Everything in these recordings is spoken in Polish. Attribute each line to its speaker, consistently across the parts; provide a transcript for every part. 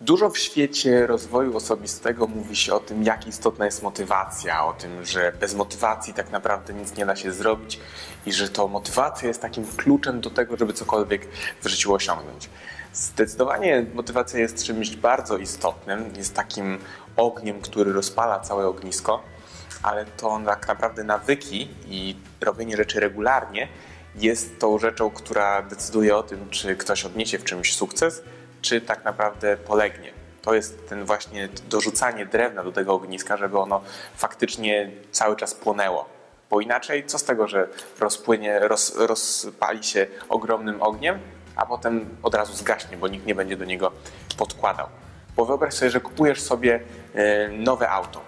Speaker 1: Dużo w świecie rozwoju osobistego mówi się o tym, jak istotna jest motywacja, o tym, że bez motywacji tak naprawdę nic nie da się zrobić i że to motywacja jest takim kluczem do tego, żeby cokolwiek w życiu osiągnąć. Zdecydowanie motywacja jest czymś bardzo istotnym, jest takim ogniem, który rozpala całe ognisko, ale to tak naprawdę nawyki i robienie rzeczy regularnie jest tą rzeczą, która decyduje o tym, czy ktoś odniesie w czymś sukces, czy tak naprawdę polegnie. To jest ten właśnie dorzucanie drewna do tego ogniska, żeby ono faktycznie cały czas płonęło. Bo inaczej, co z tego, że rozpłynie, roz, rozpali się ogromnym ogniem, a potem od razu zgaśnie, bo nikt nie będzie do niego podkładał. Bo wyobraź sobie, że kupujesz sobie e, nowe auto,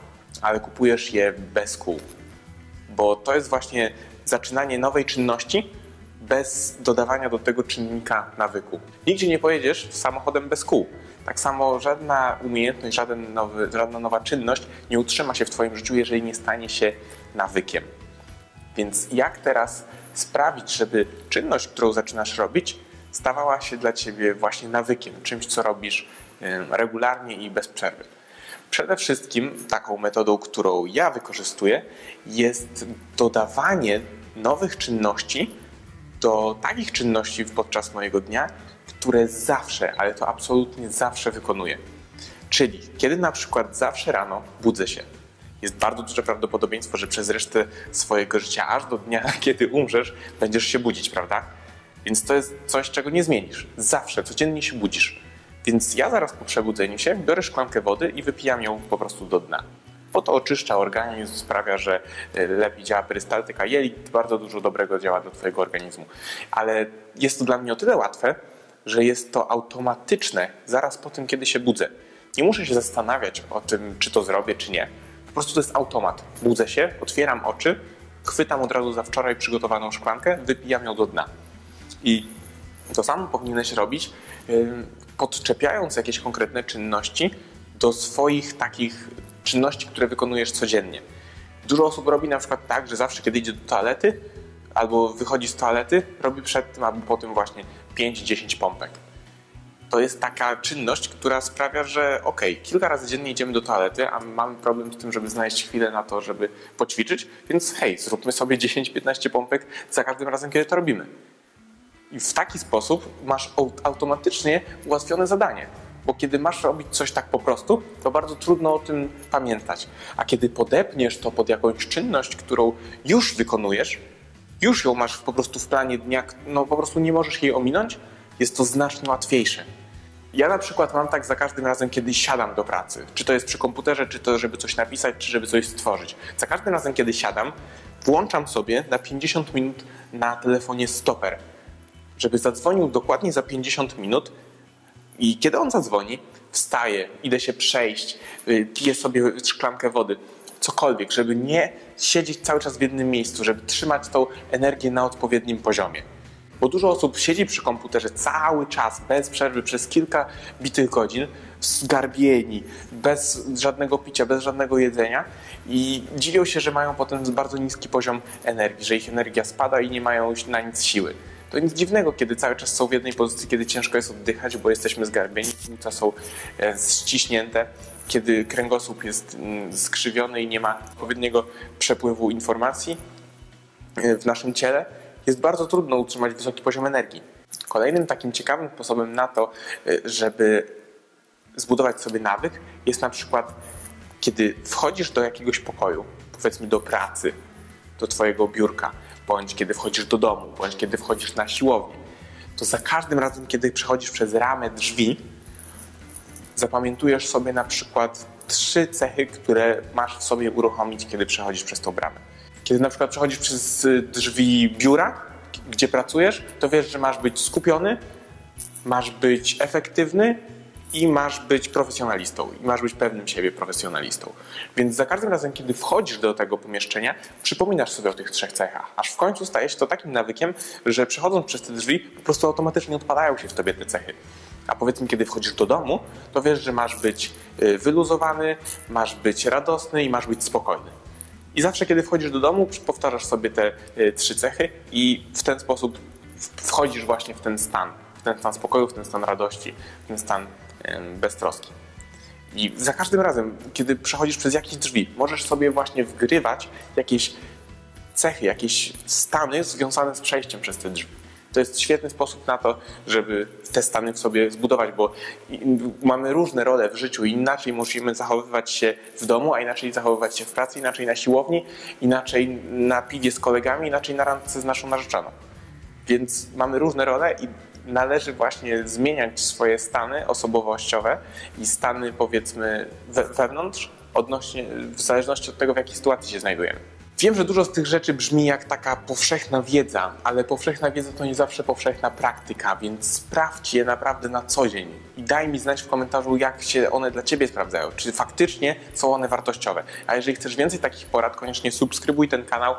Speaker 1: ale kupujesz je bez kół. Bo to jest właśnie zaczynanie nowej czynności, bez dodawania do tego czynnika nawyku. Nigdzie nie pojedziesz samochodem bez kół. Tak samo żadna umiejętność, żaden nowy, żadna nowa czynność nie utrzyma się w Twoim życiu, jeżeli nie stanie się nawykiem. Więc jak teraz sprawić, żeby czynność, którą zaczynasz robić, stawała się dla Ciebie właśnie nawykiem, czymś, co robisz regularnie i bez przerwy? Przede wszystkim taką metodą, którą ja wykorzystuję, jest dodawanie nowych czynności, do takich czynności podczas mojego dnia, które zawsze, ale to absolutnie zawsze wykonuję. Czyli kiedy na przykład zawsze rano budzę się, jest bardzo duże prawdopodobieństwo, że przez resztę swojego życia, aż do dnia, kiedy umrzesz, będziesz się budzić, prawda? Więc to jest coś, czego nie zmienisz. Zawsze, codziennie się budzisz. Więc ja zaraz po przebudzeniu się biorę szklankę wody i wypijam ją po prostu do dna bo to oczyszcza organizm, sprawia, że e, lepiej działa perystaltyka jelit, bardzo dużo dobrego działa do Twojego organizmu. Ale jest to dla mnie o tyle łatwe, że jest to automatyczne zaraz po tym, kiedy się budzę. Nie muszę się zastanawiać o tym, czy to zrobię, czy nie. Po prostu to jest automat. Budzę się, otwieram oczy, chwytam od razu za wczoraj przygotowaną szklankę, wypijam ją do dna. I to samo powinieneś robić, podczepiając jakieś konkretne czynności do swoich takich czynności, które wykonujesz codziennie. Dużo osób robi na przykład tak, że zawsze kiedy idzie do toalety albo wychodzi z toalety, robi przed tym albo po tym właśnie 5-10 pompek. To jest taka czynność, która sprawia, że ok, kilka razy dziennie idziemy do toalety, a mamy problem z tym, żeby znaleźć chwilę na to, żeby poćwiczyć, więc hej, zróbmy sobie 10-15 pompek za każdym razem, kiedy to robimy. I w taki sposób masz automatycznie ułatwione zadanie. Bo kiedy masz robić coś tak po prostu, to bardzo trudno o tym pamiętać. A kiedy podepniesz to pod jakąś czynność, którą już wykonujesz, już ją masz po prostu w planie dnia, no po prostu nie możesz jej ominąć, jest to znacznie łatwiejsze. Ja na przykład mam tak za każdym razem, kiedy siadam do pracy. Czy to jest przy komputerze, czy to żeby coś napisać, czy żeby coś stworzyć. Za każdym razem, kiedy siadam, włączam sobie na 50 minut na telefonie stoper, żeby zadzwonił dokładnie za 50 minut i kiedy on zadzwoni, wstaje, idę się przejść, y, piję sobie szklankę wody, cokolwiek, żeby nie siedzieć cały czas w jednym miejscu, żeby trzymać tą energię na odpowiednim poziomie. Bo dużo osób siedzi przy komputerze cały czas, bez przerwy, przez kilka bitych godzin, zgarbieni, bez żadnego picia, bez żadnego jedzenia i dziwią się, że mają potem bardzo niski poziom energii, że ich energia spada i nie mają na nic siły. To nic dziwnego, kiedy cały czas są w jednej pozycji, kiedy ciężko jest oddychać, bo jesteśmy zgarbieni, płuca są e, ściśnięte, kiedy kręgosłup jest mm, skrzywiony i nie ma odpowiedniego przepływu informacji e, w naszym ciele, jest bardzo trudno utrzymać wysoki poziom energii. Kolejnym takim ciekawym sposobem na to, e, żeby zbudować sobie nawyk, jest na przykład, kiedy wchodzisz do jakiegoś pokoju, powiedzmy do pracy, do Twojego biurka, bądź kiedy wchodzisz do domu, bądź kiedy wchodzisz na siłownię, to za każdym razem, kiedy przechodzisz przez ramę drzwi, zapamiętujesz sobie na przykład trzy cechy, które masz w sobie uruchomić, kiedy przechodzisz przez tą bramę. Kiedy na przykład przechodzisz przez drzwi biura, gdzie pracujesz, to wiesz, że masz być skupiony, masz być efektywny i masz być profesjonalistą, i masz być pewnym siebie profesjonalistą. Więc za każdym razem, kiedy wchodzisz do tego pomieszczenia, przypominasz sobie o tych trzech cechach, aż w końcu staje się to takim nawykiem, że przechodząc przez te drzwi, po prostu automatycznie odpadają się w tobie te cechy. A powiedzmy, kiedy wchodzisz do domu, to wiesz, że masz być y, wyluzowany, masz być radosny i masz być spokojny. I zawsze, kiedy wchodzisz do domu, powtarzasz sobie te y, trzy cechy i w ten sposób wchodzisz właśnie w ten stan, w ten stan spokoju, w ten stan radości, w ten stan bez troski. I za każdym razem, kiedy przechodzisz przez jakieś drzwi, możesz sobie właśnie wgrywać jakieś cechy, jakieś stany związane z przejściem przez te drzwi. To jest świetny sposób na to, żeby te stany w sobie zbudować, bo mamy różne role w życiu inaczej musimy zachowywać się w domu, a inaczej zachowywać się w pracy, inaczej na siłowni, inaczej na piwie z kolegami, inaczej na randce z naszą narzeczoną. Więc mamy różne role i należy właśnie zmieniać swoje stany osobowościowe i stany powiedzmy we, wewnątrz, odnośnie, w zależności od tego, w jakiej sytuacji się znajdujemy. Wiem, że dużo z tych rzeczy brzmi jak taka powszechna wiedza, ale powszechna wiedza to nie zawsze powszechna praktyka, więc sprawdź je naprawdę na co dzień i daj mi znać w komentarzu, jak się one dla Ciebie sprawdzają, czy faktycznie są one wartościowe. A jeżeli chcesz więcej takich porad, koniecznie subskrybuj ten kanał.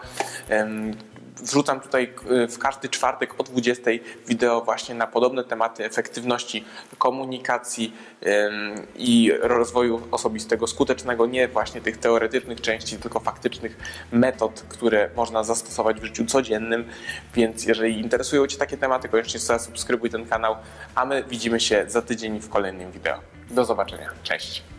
Speaker 1: Wrzucam tutaj e, w każdy czwartek o 20 wideo właśnie na podobne tematy efektywności komunikacji i rozwoju osobistego, skutecznego, nie właśnie tych teoretycznych części, tylko faktycznych metod, które można zastosować w życiu codziennym. Więc jeżeli interesują Cię takie tematy, koniecznie subskrybuj ten kanał, a my widzimy się za tydzień w kolejnym wideo. Do zobaczenia. Cześć!